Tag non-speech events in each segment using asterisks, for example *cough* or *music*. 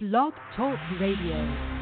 Blog Talk Radio.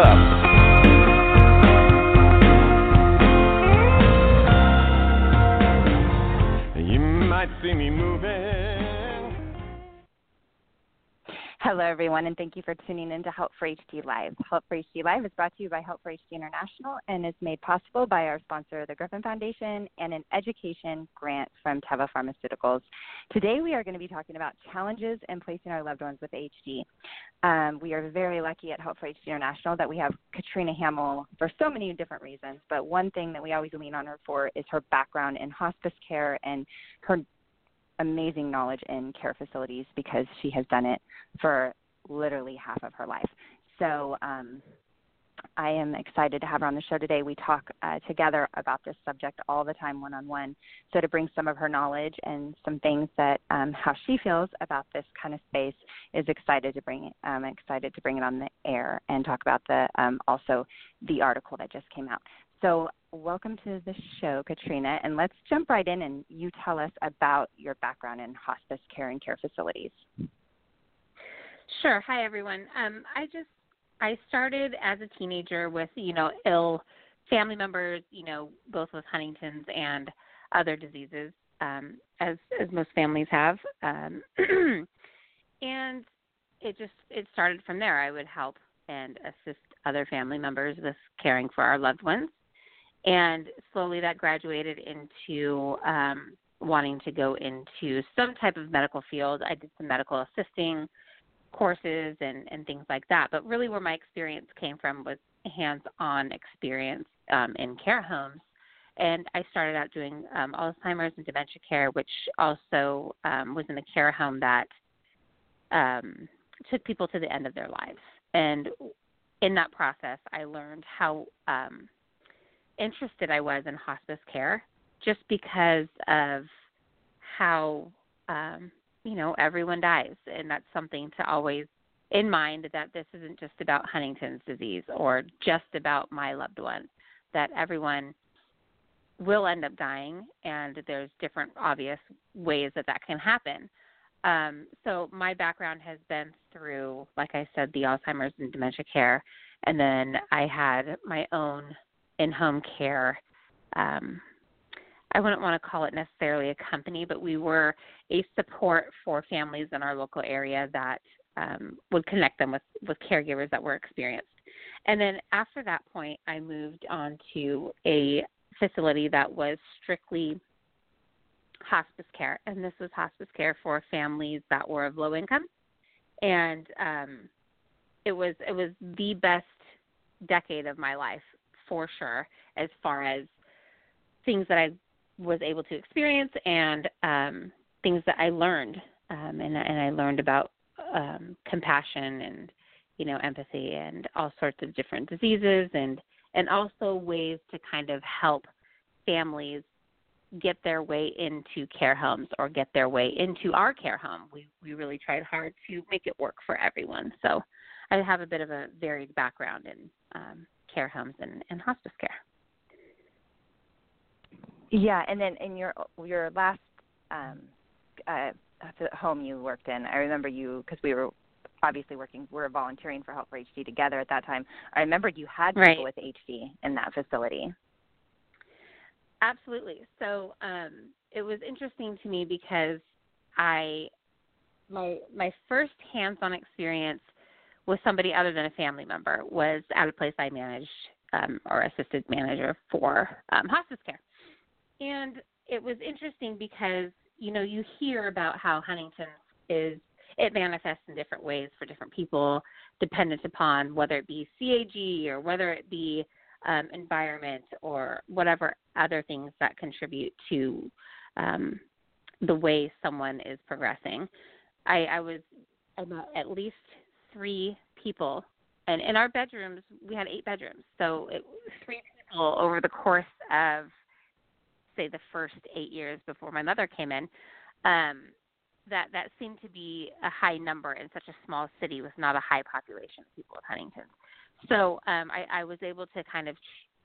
Up. Everyone, and thank you for tuning in to Help for HD Live. Help for HD Live is brought to you by Help for HD International and is made possible by our sponsor, the Griffin Foundation, and an education grant from Teva Pharmaceuticals. Today, we are going to be talking about challenges in placing our loved ones with HD. Um, we are very lucky at Help for HD International that we have Katrina Hamel for so many different reasons, but one thing that we always lean on her for is her background in hospice care and her amazing knowledge in care facilities because she has done it for literally half of her life. So um, I am excited to have her on the show today. We talk uh, together about this subject all the time, one on one. So to bring some of her knowledge and some things that um, how she feels about this kind of space is excited to bring it. Um, excited to bring it on the air and talk about the um, also the article that just came out. So welcome to the show, Katrina, and let's jump right in and you tell us about your background in hospice care and care facilities. Sure. Hi, everyone. Um, I just I started as a teenager with you know ill family members, you know both with Huntington's and other diseases, um, as as most families have, um, *clears throat* and it just it started from there. I would help and assist other family members with caring for our loved ones, and slowly that graduated into um, wanting to go into some type of medical field. I did some medical assisting courses and, and things like that. But really, where my experience came from was hands on experience um, in care homes. And I started out doing um, Alzheimer's and dementia care, which also um, was in a care home that um, took people to the end of their lives. And in that process, I learned how um, interested I was in hospice care just because of how um, you know everyone dies. And that's something to always in mind that this isn't just about huntington's disease or just about my loved one that everyone will end up dying and there's different obvious ways that that can happen. Um, so my background has been through like i said the alzheimer's and dementia care. And then i had my own in-home care um, I wouldn't want to call it necessarily a company, but we were a support for families in our local area that um, would connect them with, with caregivers that were experienced. And then after that point, I moved on to a facility that was strictly hospice care, and this was hospice care for families that were of low income, and um, it was it was the best decade of my life for sure, as far as things that I was able to experience and um, things that I learned, um, and, and I learned about um, compassion and you know empathy and all sorts of different diseases and and also ways to kind of help families get their way into care homes or get their way into our care home. We we really tried hard to make it work for everyone. So I have a bit of a varied background in um, care homes and, and hospice care. Yeah, and then in your your last um, uh, home you worked in, I remember you because we were obviously working, we were volunteering for Help for HD together at that time. I remember you had people Right. with HD in that facility. Absolutely. So um, it was interesting to me because I my my first hands-on experience with somebody other than a family member was at a place I managed um, or assisted manager for um, hospice care, and it was interesting because you know you hear about how Huntington's is it manifests in different ways for different people, dependent upon whether it be CAG or whether it be um, environment or whatever other things that contribute to um, the way someone is progressing. I, I was about at least three people, and in our bedrooms we had eight bedrooms, so it three people over the course of say the first eight years before my mother came in. Um, that that seemed to be a high number in such a small city with not a high population of people of Huntington. So um, I, I was able to kind of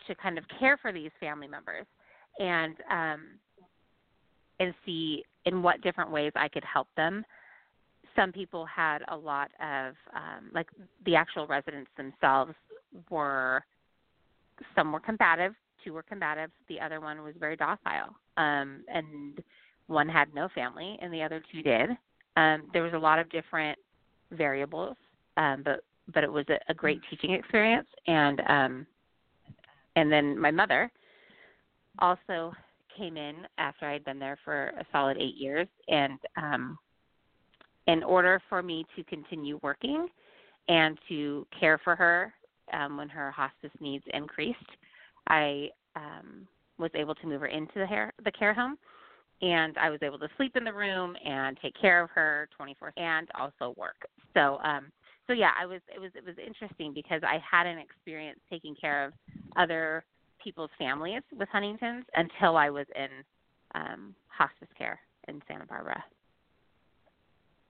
to kind of care for these family members and um, and see in what different ways I could help them. Some people had a lot of um, like the actual residents themselves were some were combative, two were combative, the other one was very docile, um, and one had no family and the other two did. Um, there was a lot of different variables, um, but but it was a, a great teaching experience. And um, and then my mother also came in after I had been there for a solid eight years, and um, in order for me to continue working and to care for her um, when her hospice needs increased, I um, was able to move her into the, hair, the care home, and I was able to sleep in the room and take care of her 24 and also work. So, um, so yeah, I was it was it was interesting because I had an experience taking care of other people's families with Huntington's until I was in um, hospice care in Santa Barbara.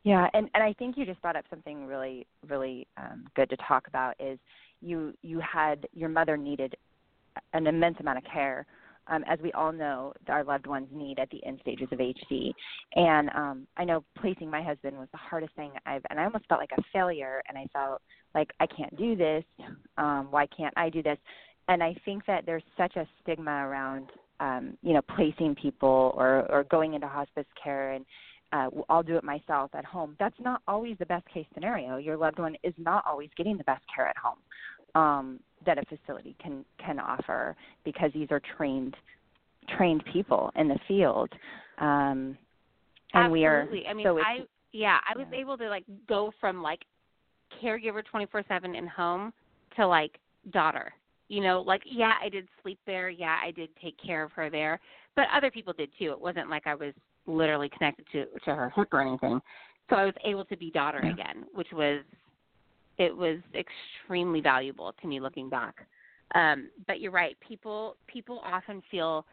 Yeah, and and I think you just brought up something really really um, good to talk about is you you had your mother needed an immense amount of care um, as we all know, our loved ones need at the end stages of HD. And um, I know placing my husband was the hardest thing I've, and I almost felt like a failure, and I felt like I can't do this. Um, why can't I do this? And I think that there's such a stigma around, um, you know, placing people or or going into hospice care and uh, I'll do it myself at home. That's not always the best case scenario. Your loved one is not always getting the best care at home um, that a facility can can offer because these are trained trained people in the field. Um, and Absolutely. we are. I mean, so I yeah, I was yeah. able to like go from like caregiver 24/7 in home to like daughter. You know, like yeah, I did sleep there. Yeah, I did take care of her there, but other people did too. It wasn't like I was literally connected to to her hip or anything. So I was able to be daughter yeah. again, which was it was extremely valuable to me looking back. Um, but you're right. People people often feel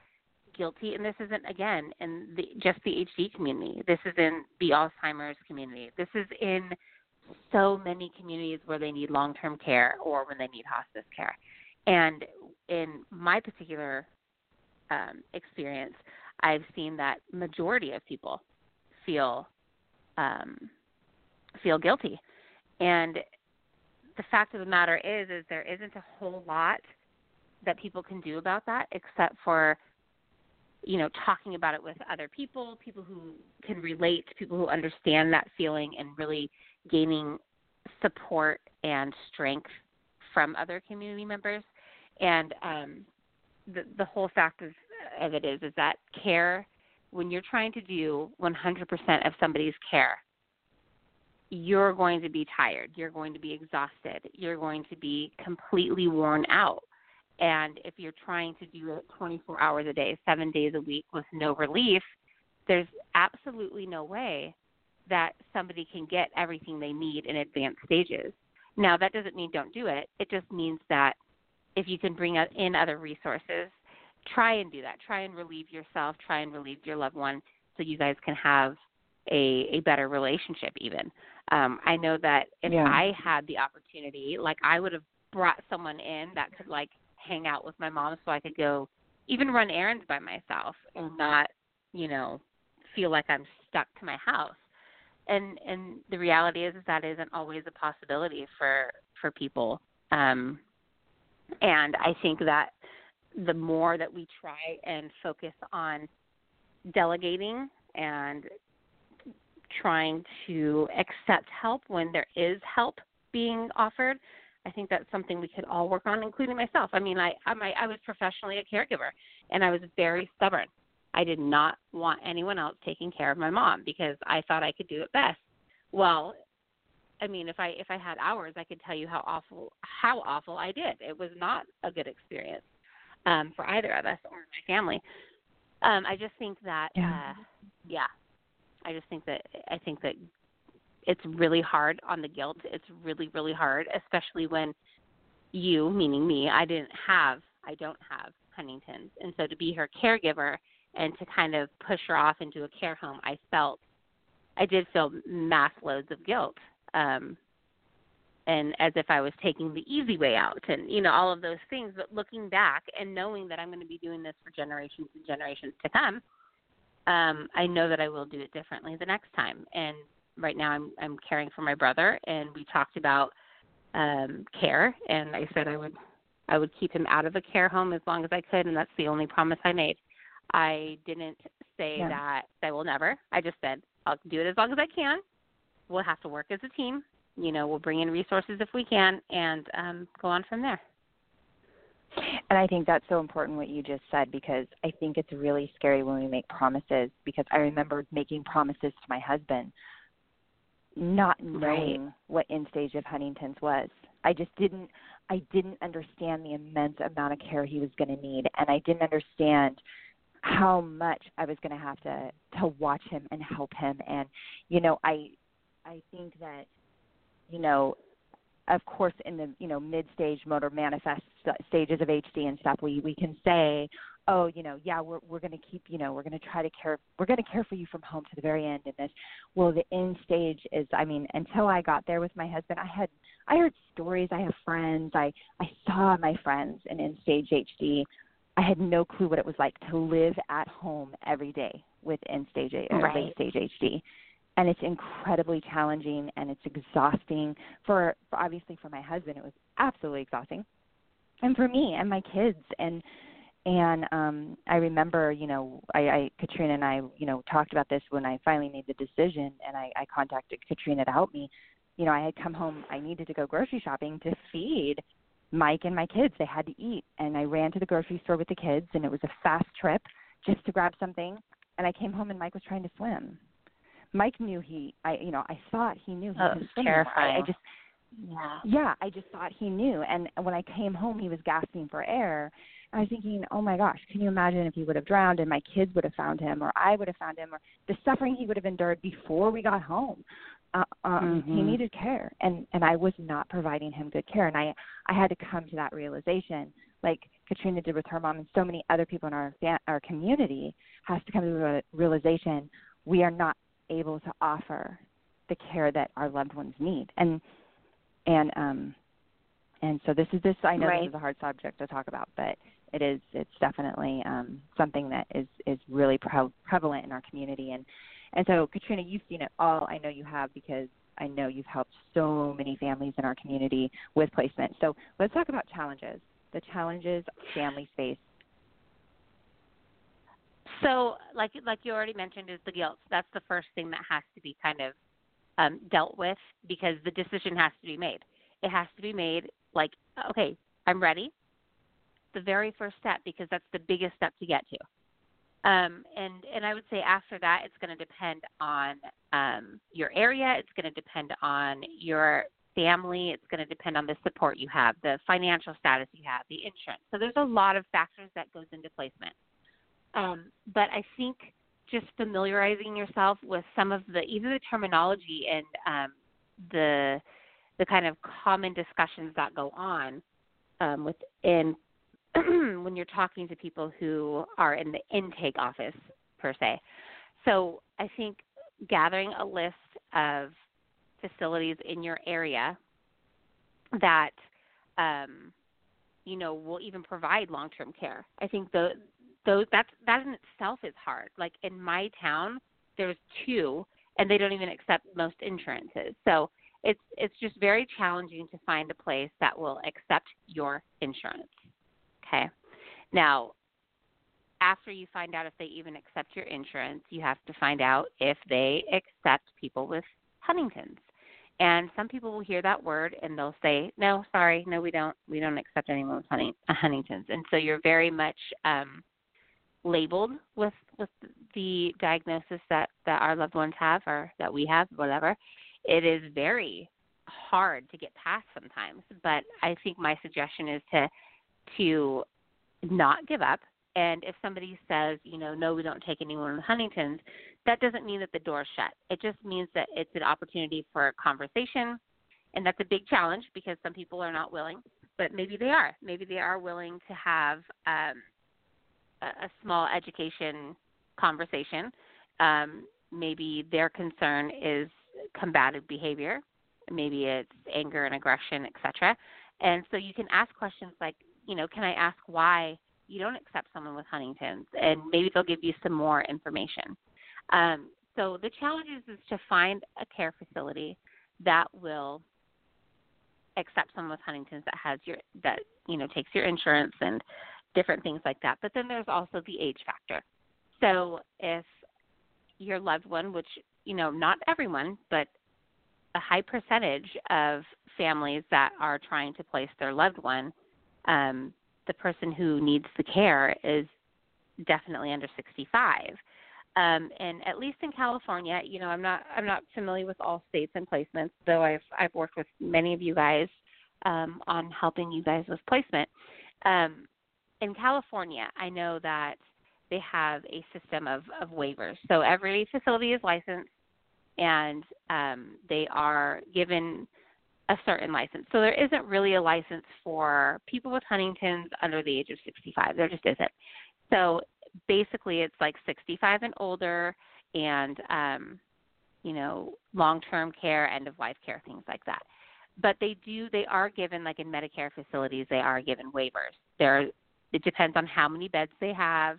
guilty, and this isn't again in the, just the HD community. This is in the Alzheimer's community. This is in so many communities where they need long-term care or when they need hospice care. And in my particular um, experience, I've seen that majority of people feel um, feel guilty, and the fact of the matter is is there isn't a whole lot that people can do about that except for you know talking about it with other people people who can relate people who understand that feeling and really gaining support and strength from other community members. And um the the whole fact of, of it is is that care when you're trying to do 100% of somebody's care you're going to be tired, you're going to be exhausted, you're going to be completely worn out. And if you're trying to do it 24 hours a day, seven days a week with no relief, there's absolutely no way that somebody can get everything they need in advanced stages. Now, that doesn't mean don't do it. It just means that if you can bring in other resources, try and do that. Try and relieve yourself, try and relieve your loved one so you guys can have a, a better relationship, even. Um, I know that if Yeah. I had the opportunity, like I would have brought someone in that could like hang out with my mom so I could go even run errands by myself and not, you know, feel like I'm stuck to my house. And and the reality is, is that isn't always a possibility for for people. Um and I think that the more that we try and focus on delegating and trying to accept help when there is help being offered. I think that's something we could all work on, including myself. I mean, I I'm, I was professionally a caregiver, and I was very stubborn. I did not want anyone else taking care of my mom because I thought I could do it best. Well, I mean, if I if I had hours, I could tell you how awful how awful I did. It was not a good experience um, for either of us or my family. Um, I just think that, Yeah. uh, yeah, I just think that I think that it's really hard on the guilt. It's really really hard, especially when you, meaning me, I didn't have, I don't have Huntington's, and so to be her caregiver and to kind of push her off into a care home, I felt, I did feel mass loads of guilt. Um, and as if I was taking the easy way out and you know all of those things but looking back and knowing that I'm going to be doing this for generations and generations to come um I know that I will do it differently the next time and right now I'm I'm caring for my brother and we talked about um care and I said I would I would keep him out of a care home as long as I could and that's the only promise I made. I didn't say Yeah. that I will never. I just said I'll do it as long as I can. We'll have to work as a team you know, we'll bring in resources if we can and um, go on from there. And I think that's so important what you just said because I think it's really scary when we make promises because I remember making promises to my husband not knowing what end stage of Huntington's was. I just didn't I didn't understand the immense amount of care he was going to need and I didn't understand how much I was going to have to to watch him and help him and you know I I think that you know of course in the you know mid stage motor manifest st- stages of HD and stuff we we can say oh you know yeah we're we're going to keep you know we're going to try to care we're going to care for you from home to the very end in this. Well the end stage is I mean until I got there with my husband I had I heard stories I have friends I I saw my friends in end stage HD I had no clue what it was like to live at home every day with end stage or Right. late stage HD and it's incredibly challenging and it's exhausting for, for obviously for my husband it was absolutely exhausting and for me and my kids and and um i remember you know i i katrina and i you know talked about this when i finally made the decision and i i contacted katrina to help me. You know i had come home i needed to go grocery shopping to feed mike and my kids. They had to eat. And i ran to the grocery store with the kids and it was a fast trip just to grab something. And i came home and mike was trying to swim. Mike knew he I you know, I thought he knew he Oh, it's I, I just Yeah. yeah, I just thought he knew. And when I came home he was gasping for air. I was thinking, Oh my gosh, can you imagine if he would have drowned and my kids would have found him or I would have found him or the suffering he would have endured before we got home. Uh, um he Mhm. needed care and and I was not providing him good care and I I had to come to that realization like Katrina did with her mom and so many other people in our fa- our community has to come to the realization we are not able to offer the care that our loved ones need and and um and so this is this I know Right. this is a hard subject to talk about but it is it's definitely um something that is is really pre- prevalent in our community and and so Katrina you've seen it all I know you have because I know you've helped so many families in our community with placement so let's talk about challenges the challenges families face So, like like you already mentioned, is the guilt. That's the first thing that has to be kind of um, dealt with because the decision has to be made. It has to be made like, okay, I'm ready. The very first step because that's the biggest step to get to. Um, and and I would say after that, it's going to depend on um, your area. It's going to depend on your family. It's going to depend on the support you have, the financial status you have, the insurance. So there's a lot of factors that goes into placement. Um, but I think just familiarizing yourself with some of the either the terminology and um, the the kind of common discussions that go on um, within *clears throat* when you're talking to people who are in the intake office per se. So I think gathering a list of facilities in your area that um, you know will even provide long-term care. I think the those that that in itself is hard. Like in my town, there's two, and they don't even accept most insurances. So it's it's just very challenging to find a place that will accept your insurance. Okay. Now, after you find out if they even accept your insurance, you have to find out if they accept people with Huntington's. And some people will hear that word and they'll say, "No, sorry, no, we don't. We don't accept anyone with Hunting- Huntington's." And so you're very much um, labeled with with the diagnosis that that our loved ones have or that we have, whatever. It is very hard to get past sometimes. But I think my suggestion is to to not give up. And if somebody says, you know, no, we don't take anyone with Huntington's, that doesn't mean that the door's shut. It just means that it's an opportunity for conversation, and that's a big challenge because some people are not willing, but maybe they are. Maybe they are willing to have um, a small education conversation. Um, maybe their concern is combative behavior. Maybe it's anger and aggression, etc. And so you can ask questions like, you know, can I ask why you don't accept someone with Huntington's? And maybe they'll give you some more information. Um, so the challenge is, is to find a care facility that will accept someone with Huntington's that has your that you know takes your insurance and different things like that. But then there's also the age factor. So if your loved one, which you know not everyone, but a high percentage of families that are trying to place their loved one, um, the person who needs the care is definitely under 65. Um, and at least in California, you know, I'm not I'm not familiar with all states and placements, though I've I've worked with many of you guys um, on helping you guys with placement. Um, in California, I know that they have a system of, of waivers. So every facility is licensed, and um, they are given a certain license. So there isn't really a license for people with Huntington's under the age of 65. There just isn't. So basically it's like 65 and older and um you know long-term care end of life care things like that but they do they are given like in medicare facilities they are given waivers there it depends on how many beds they have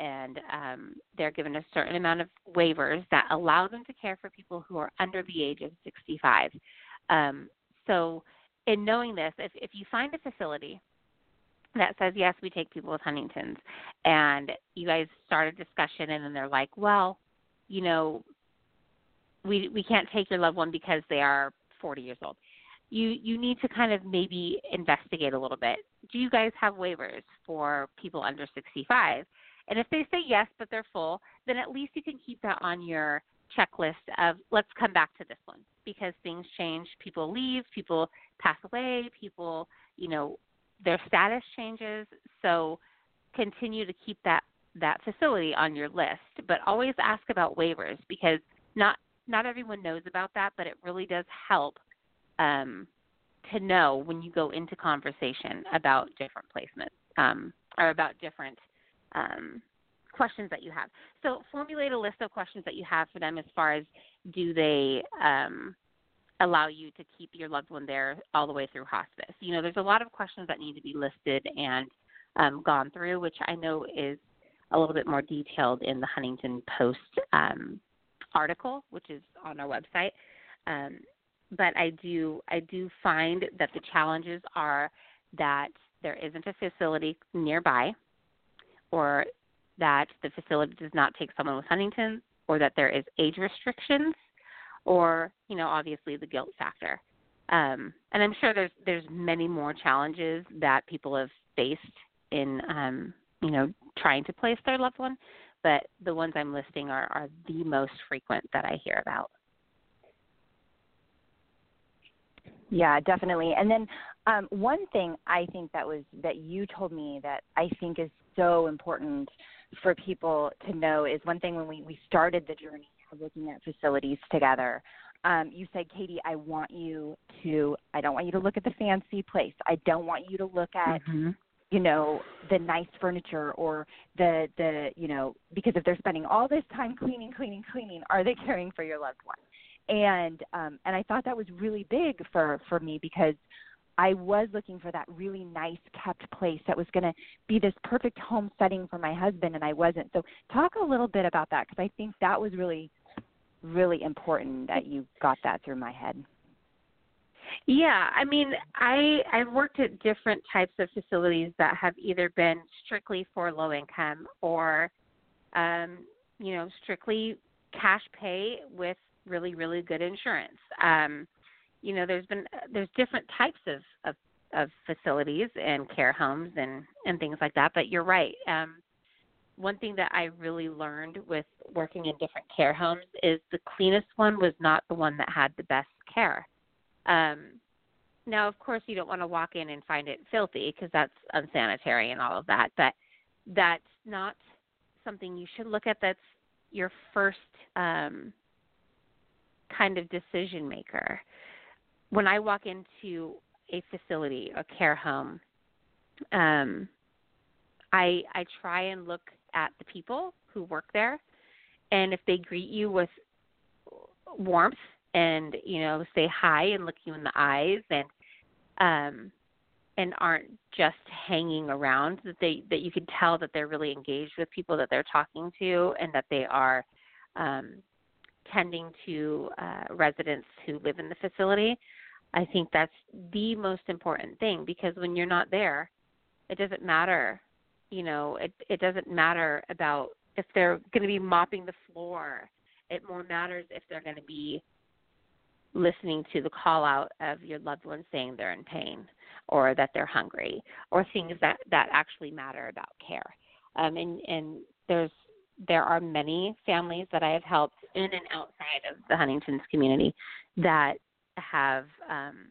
and um, they're given a certain amount of waivers that allow them to care for people who are under the age of 65 um, so in knowing this if, if you find a facility that says yes we take people with huntington's and you guys start a discussion and then they're like well you know we we can't take your loved one because they are 40 years old you you need to kind of maybe investigate a little bit. Do you guys have waivers for people under 65 and if they say yes but they're full then at least you can keep that on your checklist of let's come back to this one because things change. People leave people pass away people you know their status changes. So continue to keep that that facility on your list, but always ask about waivers because not not everyone knows about that, but it really does help um, to know when you go into conversation about different placements um, or about different um, questions that you have. So formulate a list of questions that you have for them as far as do they um, allow you to keep your loved one there all the way through hospice. You know, there's a lot of questions that need to be listed and um, gone through, which I know is a little bit more detailed in the Huntington Post um, article, which is on our website. Um, but I do I do find that the challenges are that there isn't a facility nearby, or that the facility does not take someone with Huntington, or that there is age restrictions or you know obviously the guilt factor. Um, and i'm sure there's there's many more challenges that people have faced in um, you know trying to place their loved one but the ones i'm listing are are the most frequent that i hear about yeah definitely and then um, one thing i think that was that you told me that i think is so important for people to know is one thing when we, we started the journey of looking at facilities together. Um, you said, Katie, I want you to, I don't want you to look at the fancy place. I don't want you to look at, mm-hmm. you know, the nice furniture or the, the, you know, because if they're spending all this time cleaning, cleaning, cleaning, are they caring for your loved one? And, um, and I thought that was really big for, for me because I was looking for that really nice kept place that was going to be this perfect home setting for my husband, and I wasn't. So, talk a little bit about that because I think that was really, really important that you got that through my head. Yeah, I mean, I I've worked at different types of facilities that have either been strictly for low income or, um, you know, strictly cash pay with really really good insurance. Um, you know there's been there's different types of of, of facilities and care homes and and things like that but you're right um one thing that I really learned with working in different care homes is the cleanest one was not the one that had the best care. Um, now, of course, you don't want to walk in and find it filthy because that's unsanitary and all of that. But that's not something you should look at. That's your first um, kind of decision maker. When I walk into a facility, a care home, um, I I try and look at the people who work there, and if they greet you with warmth and you know say hi and look you in the eyes and um and aren't just hanging around that they that you can tell that they're really engaged with people that they're talking to and that they are um tending to uh residents who live in the facility i think that's the most important thing because when you're not there it doesn't matter you know it it doesn't matter about if they're going to be mopping the floor. It more matters if they're going to be listening to the call out of your loved one saying they're in pain or that they're hungry or things that that actually matter about care. Um, and and there's there are many families that I have helped in and outside of the Huntington's community that have um,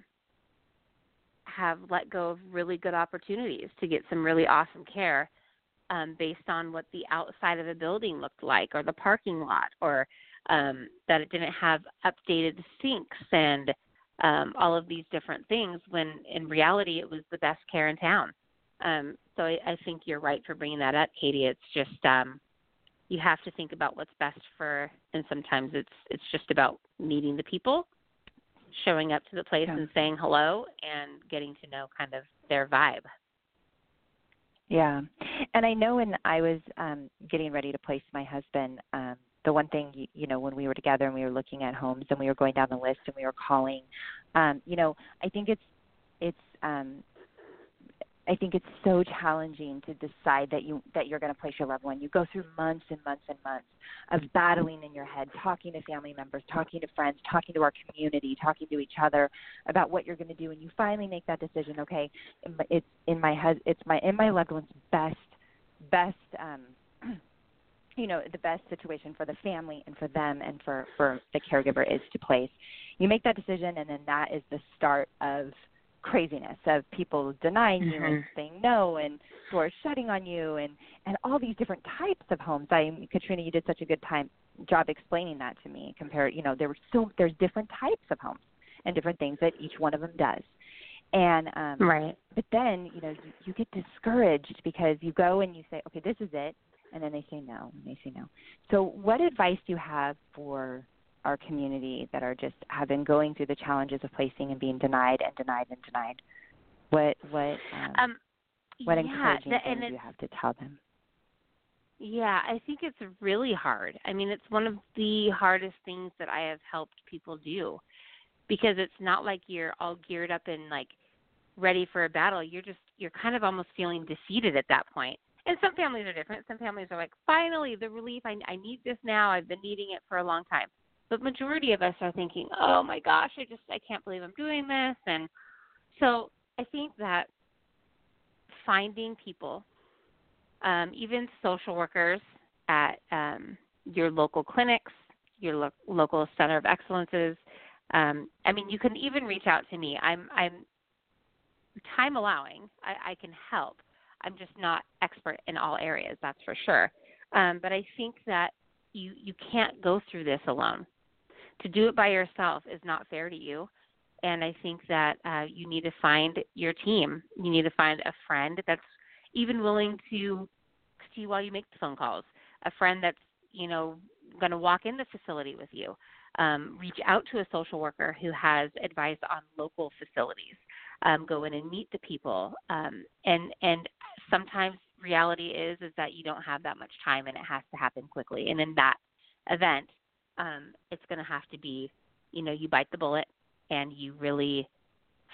have let go of really good opportunities to get some really awesome care um, based on what the outside of a building looked like or the parking lot or um, that it didn't have updated sinks and um, all of these different things when in reality it was the best care in town. Um, so I, I think you're right for bringing that up, Katie. It's just um, you have to think about what's best for, and sometimes it's it's just about meeting the people, showing up to the place Yeah. and saying hello, and getting to know kind of their vibe. Yeah. And I know when I was um getting ready to place my husband, um the one thing you, you know when we were together and we were looking at homes and we were going down the list and we were calling um you know, I think it's it's um I think it's so challenging to decide that you that you're going to place your loved one. You go through months and months and months of battling in your head, talking to family members, talking to friends, talking to our community, talking to each other about what you're going to do, and you finally make that decision. Okay, it's in my hus- it's my in my loved one's best best um, *clears throat* you know the best situation for the family and for them and for for the caregiver is to place. You make that decision, and then that is the start of craziness of people denying you and Mhm. saying no and doors shutting on you and and all these different types of homes i katrina you did such a good time job explaining that to me compared you know there were so there's different types of homes and different things that each one of them does and um Right. but then you know you, you get discouraged because you go and you say okay this is it and then they say no and they say no so what advice do you have for our community that are just have been going through the challenges of placing and being denied and denied and denied what what um, Um, what yeah, encouraging th- things you have to tell them yeah, I think it's really hard. I mean, it's one of the hardest things that I have helped people do because it's not like you're all geared up and like ready for a battle. You're just you're kind of almost feeling defeated at that point. And some families are different. Some families are like, finally, the relief. I, I need this now. I've been needing it for a long time. But majority of us are thinking, oh my gosh, I just I can't believe I'm doing this. And so I think that finding people, um, even social workers at um, your local clinics, your lo- local center of excellences. Um, I mean, you can even reach out to me. I'm I'm time allowing. I, I can help. I'm just not expert in all areas, that's for sure. Um, but I think that you you can't go through this alone. To do it by yourself is not fair to you. And I think that uh, you need to find your team. You need to find a friend that's even willing to see while you make the phone calls. A friend that's you know going to walk in the facility with you. Um, reach out to a social worker who has advice on local facilities. Um, go in and meet the people. Um, and and sometimes reality is is that you don't have that much time and it has to happen quickly. And in that event, um, it's going to have to be, you know, you bite the bullet and you really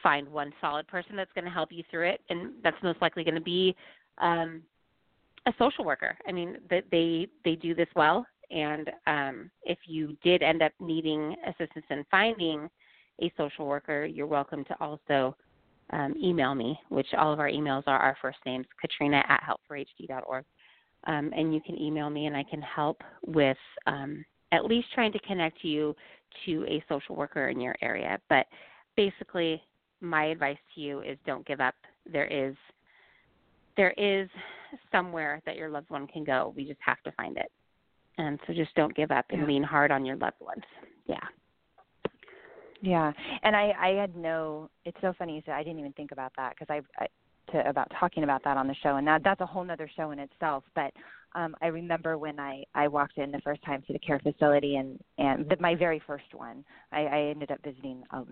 find one solid person that's going to help you through it, and that's most likely going to be um, a social worker. I mean, that they they do this well, and um, if you did end up needing assistance in finding a social worker, you're welcome to also um, email me, which all of our emails are our first names, Katrina at helpforhd.org. Um, and you can email me, and I can help with um, at least trying to connect you to a social worker in your area. But basically, my advice to you is don't give up. There is there is somewhere that your loved one can go. We just have to find it. And so just don't give up and Yeah. lean hard on your loved ones. Yeah. Yeah, and I I had no. It's so funny you said I didn't even think about that because I, I to about talking about that on the show, and that that's a whole nother show in itself. But um, I remember when I I walked in the first time to the care facility, and and the, my very first one, I, I ended up visiting a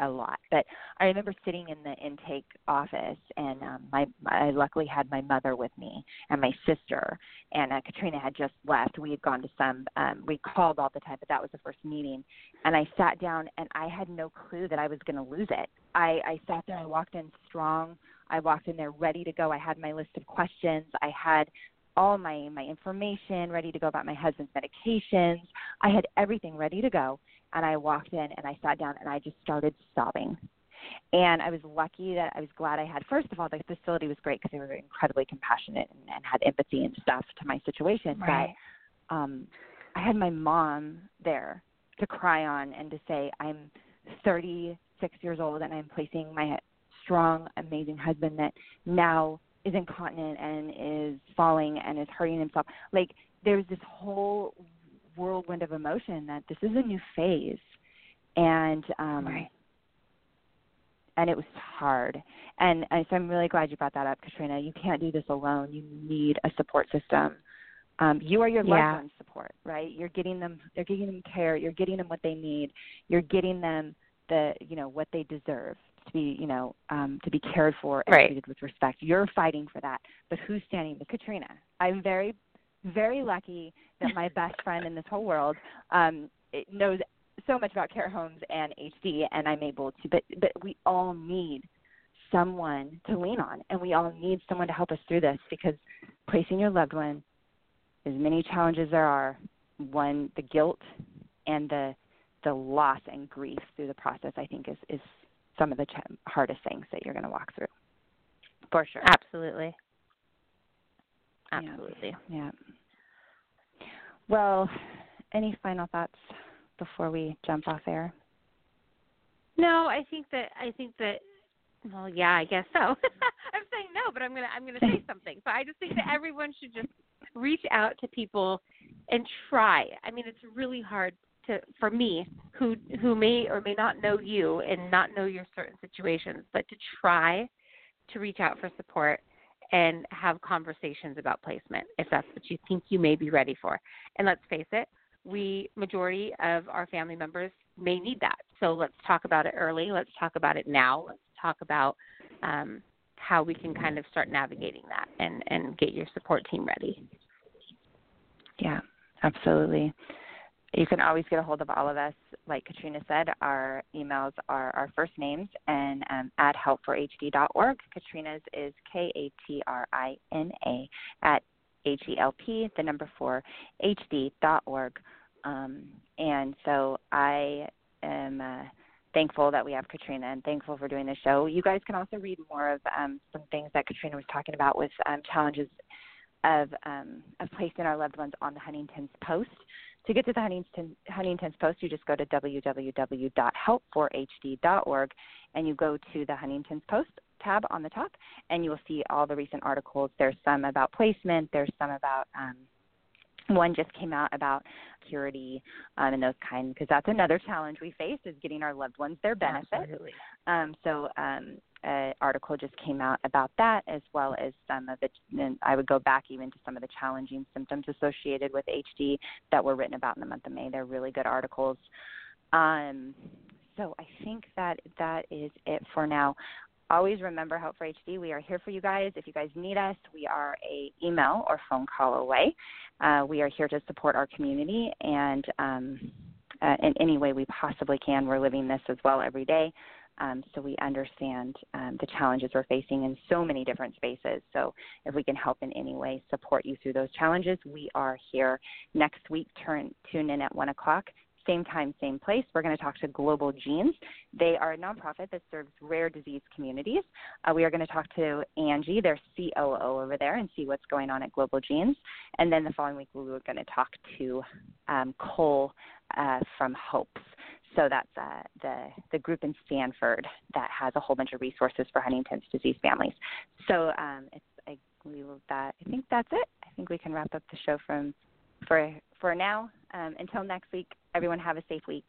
a lot. But I remember sitting in the intake office, and um, my I luckily had my mother with me and my sister, and uh, Katrina had just left. We had gone to some. Um, we called all the time, but that was the first meeting and I sat down and I had no clue that I was going to lose it. I, I sat there, I walked in strong. I walked in there ready to go. I had my list of questions. I had all my my information ready to go about my husband's medications. I had everything ready to go and I walked in and I sat down and I just started sobbing. And I was lucky that I was glad I had first of all the facility was great because they were incredibly compassionate and, and had empathy and stuff to my situation. Right. But um I had my mom there to cry on and to say I'm 36 years old and I'm placing my strong, amazing husband that now is incontinent and is falling and is hurting himself. Like there's this whole whirlwind of emotion that this is a new phase, and um, Right. and it was hard. And, and so I'm really glad you brought that up, Katrina. You can't do this alone. You need a support system. Um, you are your Yeah. loved one's support, right? You're getting them. They're getting them care. You're getting them what they need. You're getting them the you know what they deserve to be you know um, to be cared for and Right. treated with respect. You're fighting for that. But who's standing with Katrina? I'm very very lucky that my best friend in this whole world um, knows so much about care homes and HD, and I'm able to. But but we all need someone to lean on, and we all need someone to help us through this because placing your loved one, as many challenges there are, one the guilt and the the loss and grief through the process, I think is is some of the hardest things that you're going to walk through, for sure. Absolutely. Yeah. Absolutely. Yeah. Well, any final thoughts before we jump off air? No, I think that I think that well, yeah, I guess so. *laughs* I'm saying no, but I'm gonna I'm gonna say *laughs* something. So I just think that everyone should just reach out to people and try. I mean, it's really hard to for me who who may or may not know you and not know your certain situations, but to try to reach out for support and have conversations about placement if that's what you think you may be ready for. And let's face it, we majority of our family members may need that. So let's talk about it early. Let's talk about it now. Let's talk about um, how we can kind of start navigating that and and get your support team ready. Yeah, absolutely. You can always get a hold of all of us. Like Katrina said, our emails are our first names and um, at helpforhd.org. Katrina's is K A T R I N A at H E L P, the number four, HD.org. Um, and so I am uh, thankful that we have Katrina and thankful for doing the show. You guys can also read more of um, some things that Katrina was talking about with um, challenges of um, of placing our loved ones on the Huntington's Post. To get to the Huntington, Huntington's Post, you just go to www.helpforhd.org and you go to the Huntington's Post tab on the top, and you will see all the recent articles. There's some about placement. There's some about um, one just came out about security um, and those kind because that's another challenge we face is getting our loved ones their benefits. Absolutely. Um, so um, article just came out about that, as well as some of the. And I would go back even to some of the challenging symptoms associated with HD that were written about in the month of May. They're really good articles. Um, so I think that that is it for now. Always remember Help for HD. We are here for you guys. If you guys need us, we are a email or phone call away. Uh, we are here to support our community and um, uh, in any way we possibly can. We're living this as well every day. Um, so we understand um, the challenges we're facing in so many different spaces. So if we can help in any way, support you through those challenges, we are here next week. Turn tune in at one o'clock. Same time, same place. We're going to talk to Global Genes. They are a nonprofit that serves rare disease communities. Uh, we are going to talk to Angie, their COO over there, and see what's going on at Global Genes. And then the following week, we are going to talk to um, Cole uh, from Hopes. So that's uh, the the group in Stanford that has a whole bunch of resources for Huntington's disease families. So um, it's I, we will that I think that's it. I think we can wrap up the show from for for now. Um, until next week, everyone have a safe week.